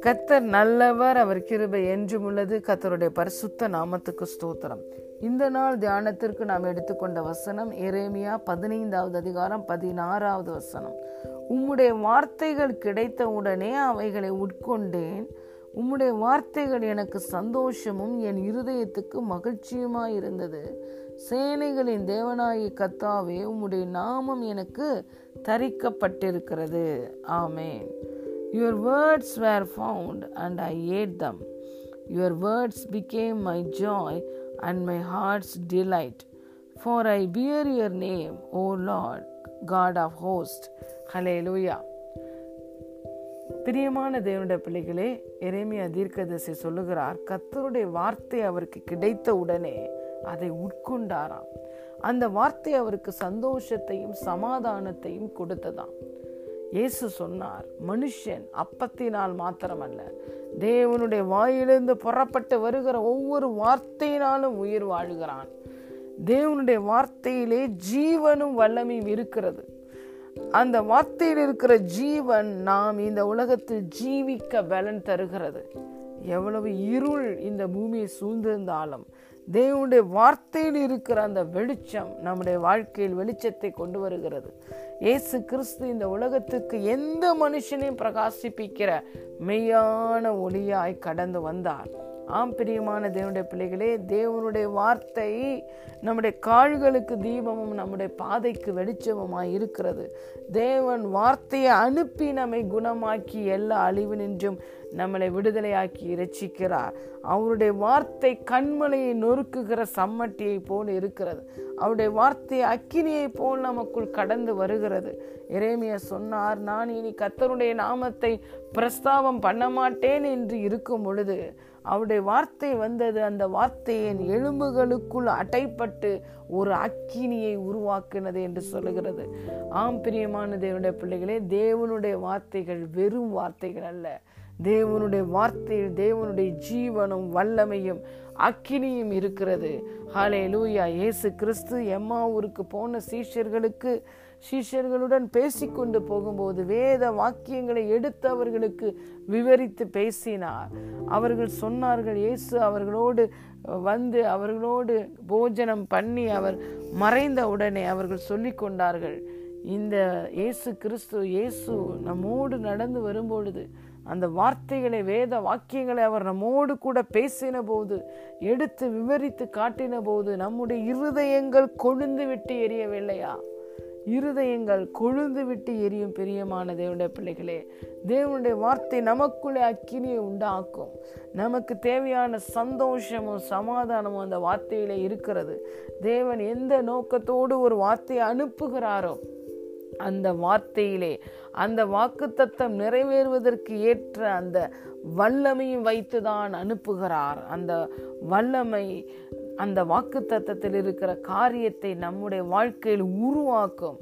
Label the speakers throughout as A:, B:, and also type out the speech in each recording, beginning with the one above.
A: கத்தர் நல்லவர் அவர் கிருபை என்றும் உள்ளது. கத்தருடைய பரிசுத்த நாமத்துக்கு ஸ்தோத்திரம். இந்த நாள் தியானத்திற்கு நாம் எடுத்துக்கொண்ட வசனம் எரேமியா பதினைந்தாவது அதிகாரம் பதினாறாவது வசனம். உம்முடைய வார்த்தைகள் கிடைத்த உடனே அவைகளை உட்கொண்டேன். உம்முடைய வார்த்தைகள் எனக்கு சந்தோஷமும் என் இருதயத்துக்கு மகிழ்ச்சியுமாய் இருந்தது சேனைகளின் தேவனாயி கத்தாவே உம்முடைய நாமம் எனக்கு தரிக்கப்பட்டிருக்கிறது ஆமேன் your words were found and I ate them your words became my joy and my heart's delight for I bear your name O Lord God of host hallelujah பிரியமான தேவனுடைய பிள்ளைகளே எரேமியா தீர்க்கதரிசி சொல்லுகிறார் கத்தருடைய வார்த்தை அவருக்கு கிடைத்த உடனே அதை உட்கொண்டாராம். அந்த வார்த்தை அவருக்கு சந்தோஷத்தையும் சமாதானத்தையும் கொடுத்ததாம். இயேசு சொன்னார் மனுஷன் அப்பத்தினால் மாத்திரமல்ல தேவனுடைய வாயிலிருந்து புறப்பட்டு வருகிற ஒவ்வொரு வார்த்தையினாலும் உயிர் வாழுகிறான். தேவனுடைய வார்த்தையிலே ஜீவனும் வல்லமையும் இருக்கிறது. அந்த வார்த்தையில் இருக்கிற ஜீவன் நாம் இந்த உலகத்தில் ஜீவிக்க பலன் தருகிறது. எவ்வளவு இருள் இந்த பூமியை சூழ்ந்திருந்தாலும் தேவனுடைய வார்த்தையில் இருக்கிற அந்த வெளிச்சம் நம்முடைய வாழ்க்கையில் வெளிச்சத்தை கொண்டு வருகிறது. இயேசு கிறிஸ்து இந்த உலகத்துக்கு எந்த மனுஷனையும் பிரகாசிப்பிக்கிற மெய்யான ஒளியாய் கடந்து வந்தார். ஆம் பிரியமான தேவனுடைய பிள்ளைகளே தேவனுடைய வார்த்தை நம்முடைய கால்களுக்கு தீபமும் நம்முடைய பாதைக்கு வெளிச்சமுமாய் இருக்கிறது. தேவன் வார்த்தையை அனுப்பி நம்மை குணமாக்கி எல்லா அழிவு நின்றும் நம்மளை விடுதலையாக்கி இரட்சிக்கிறார். அவருடைய வார்த்தை கண்மலையை நொறுக்குகிற சம்மட்டியை போல் இருக்கிறது. அவருடைய வார்த்தை அக்கினியை போல் நமக்குள் கடந்து வருகிறது. இறைமைய சொன்னார் நான் இனி கத்தருடைய நாமத்தை பிரஸ்தாபம் பண்ண மாட்டேன் என்று இருக்கும் பொழுது அவருடைய வார்த்தை வந்தது. அந்த வார்த்தையின் எலும்புகளுக்குள் அட்டைப்பட்டு ஒரு அக்கினியை உருவாக்கினது என்று சொல்லுகிறது. ஆம் பிரியமான தேவனுடைய பிள்ளைகளே தேவனுடைய வார்த்தைகள் வெறும் வார்த்தைகள் அல்ல. தேவனுடைய வார்த்தையில் தேவனுடைய ஜீவனும் வல்லமையும் அக்கினியும் இருக்கிறது. ஹாலே லூயா இயேசு கிறிஸ்து எம்மா ஊருக்கு போன சீஷர்களுக்கு சீஷர்களுடன் பேசிக்கொண்டு போகும்போது வேத வாக்கியங்களை எடுத்து அவர்களுக்கு விவரித்து பேசினார். அவர்கள் சொன்னார்கள் இயேசு அவர்களோடு வந்து அவர்களோடு போஜனம் பண்ணி அவர் மறைந்த உடனே அவர்கள் சொல்லி கொண்டார்கள் இந்த இயேசு கிறிஸ்து இயேசு நம்மோடு நடந்து வரும்பொழுது அந்த வார்த்தைகளை வேத வாக்கியங்களை அவர் நம்மோடு கூட பேசின போது எடுத்து விவரித்து காட்டின போது நம்முடைய இருதயங்கள் கொழுந்து விட்டு எரியவில்லையா? இருதயங்கள் கொழுந்து விட்டு எரியும் பிரியமான தேவனுடைய பிள்ளைகளே தேவனுடைய வார்த்தை நமக்குள்ளே அக்கினியை உண்டாக்கும். நமக்கு தேவையான சந்தோஷமும் சமாதானமும் அந்த வார்த்தையிலே இருக்கிறது. தேவன் எந்த நோக்கத்தோடு ஒரு வார்த்தையை அனுப்புகிறாரோ அந்த வார்த்தையிலே அந்த வாக்குத்தத்தம் நிறைவேறுவதற்கு ஏற்ற அந்த வல்லமையும் வைத்துதான் அனுப்புகிறார். அந்த வல்லமை அந்த வாக்கு தத்தத்தில் இருக்கிற காரியத்தை நம்முடைய வாழ்க்கையில் உருவாக்கும்.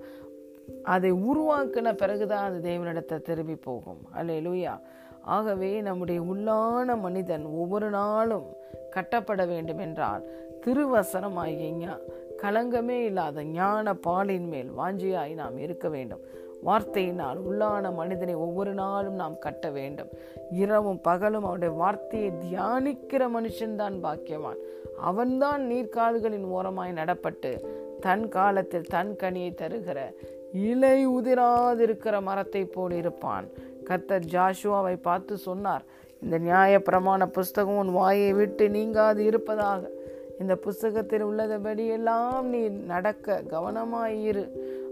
A: அதை உருவாக்கின பிறகுதான் அது தேவனிடத்தை திரும்பி போகும். அல்ல லூயா ஆகவே நம்முடைய உள்ளான மனிதன் ஒவ்வொரு நாளும் கட்டப்பட வேண்டும் என்றால் திருவசனமாகிய கலங்கமே இல்லாத ஞான பாலின் மேல் வாஞ்சியாய் நாம் இருக்க வேண்டும். வார்த்தையினால் உள்ளான மனிதனை ஒவ்வொரு நாளும் நாம் கட்ட வேண்டும். இரவும் பகலும் அவருடைய வார்த்தையை தியானிக்கிற மனுஷன்தான் பாக்கியவான். அவன்தான் நீர்க்கால்களின் ஓரமாய் நடப்பட்டு தன் காலத்தில் தன் கனியை தருகிற இலை உதிராதிருக்கிற மரத்தை போல் இருப்பான். கத்தர் ஜாஷுவாவை பார்த்து சொன்னார் இந்த நியாய பிரமாண புஸ்தகம் உன் வாயை விட்டு நீங்காது இருப்பதாக. இந்த புஸ்தகத்தில் உள்ளதபடி எல்லாம் நீ நடக்க கவனமாயிரு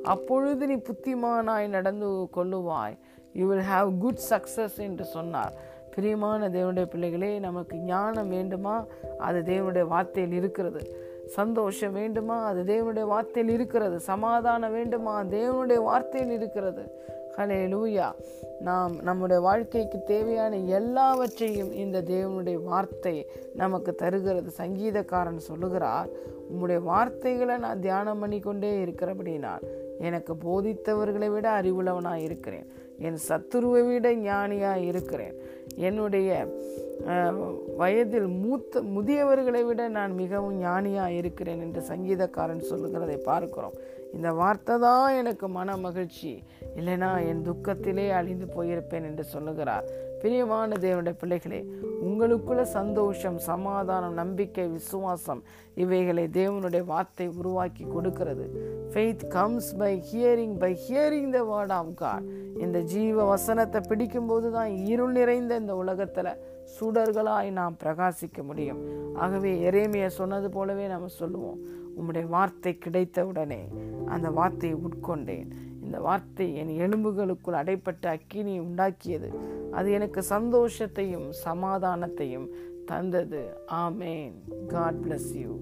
A: அப்பொழுது நீ புத்திமானாய் நடந்து கொள்ளுவாய். You will have good success என்று சொன்னார். பிரியமான தேவனுடைய பிள்ளைகளே நமக்கு ஞானம் வேண்டுமா? அது தேவனுடைய வார்த்தையில் இருக்கிறது. சந்தோஷம் வேண்டுமா? அது தேவனுடைய வார்த்தையில் இருக்கிறது. சமாதானம் வேண்டுமா? தேவனுடைய வார்த்தையில் இருக்கிறது. ஹலே லூயா நாம் நம்முடைய வாழ்க்கைக்கு தேவையான எல்லாவற்றையும் இந்த தேவனுடைய வார்த்தை நமக்கு தருகிறது. சங்கீதக்காரன் சொல்லுகிறார் உம்முடைய வார்த்தைகளை நான் தியானம் பண்ணி கொண்டே இருக்கிறபடினால் எனக்கு போதித்தவர்களை விட அறிவுள்ளவனாக இருக்கிறேன். என் சத்துருவை விட ஞானியாக இருக்கிறேன். என்னுடைய வயதில் மூத்த முதியவர்களை விட நான் மிகவும் ஞானியாக இருக்கிறேன் என்று சங்கீதக்காரன் சொல்லுகிறதை பார்க்கிறோம். இந்த வார்த்தை தான் எனக்கு மன மகிழ்ச்சி. இல்லைனா என் துக்கத்திலே அழிந்து போயிருப்பேன் என்று சொல்லுகிறார். பிரியமான தேவனுடைய பிள்ளைகளே உங்களுக்குள்ள சந்தோஷம் சமாதானம் நம்பிக்கை விசுவாசம் இவைகளை தேவனுடைய வார்த்தை உருவாக்கி கொடுக்கிறது. Faith comes by hearing by hearing the word of God இந்த ஜீவ வசனத்தை பிடிக்கும்போது தான் இருள் நிறைந்த இந்த உலகத்தில் சுடர்களாய் நாம் பிரகாசிக்க முடியும். ஆகவே எரேமிய சொன்னது போலவே நம்ம சொல்லுவோம் உம்முடைய வார்த்தை கிடைத்த உடனே அந்த வார்த்தையை உட்கொண்டேன். இந்த வார்த்தை என் எலும்புகளுக்குள் அடைப்பட்ட அக்கினி உண்டாக்கியது. அது எனக்கு சந்தோஷத்தையும் சமாதானத்தையும் தந்தது. ஆமேன். God bless you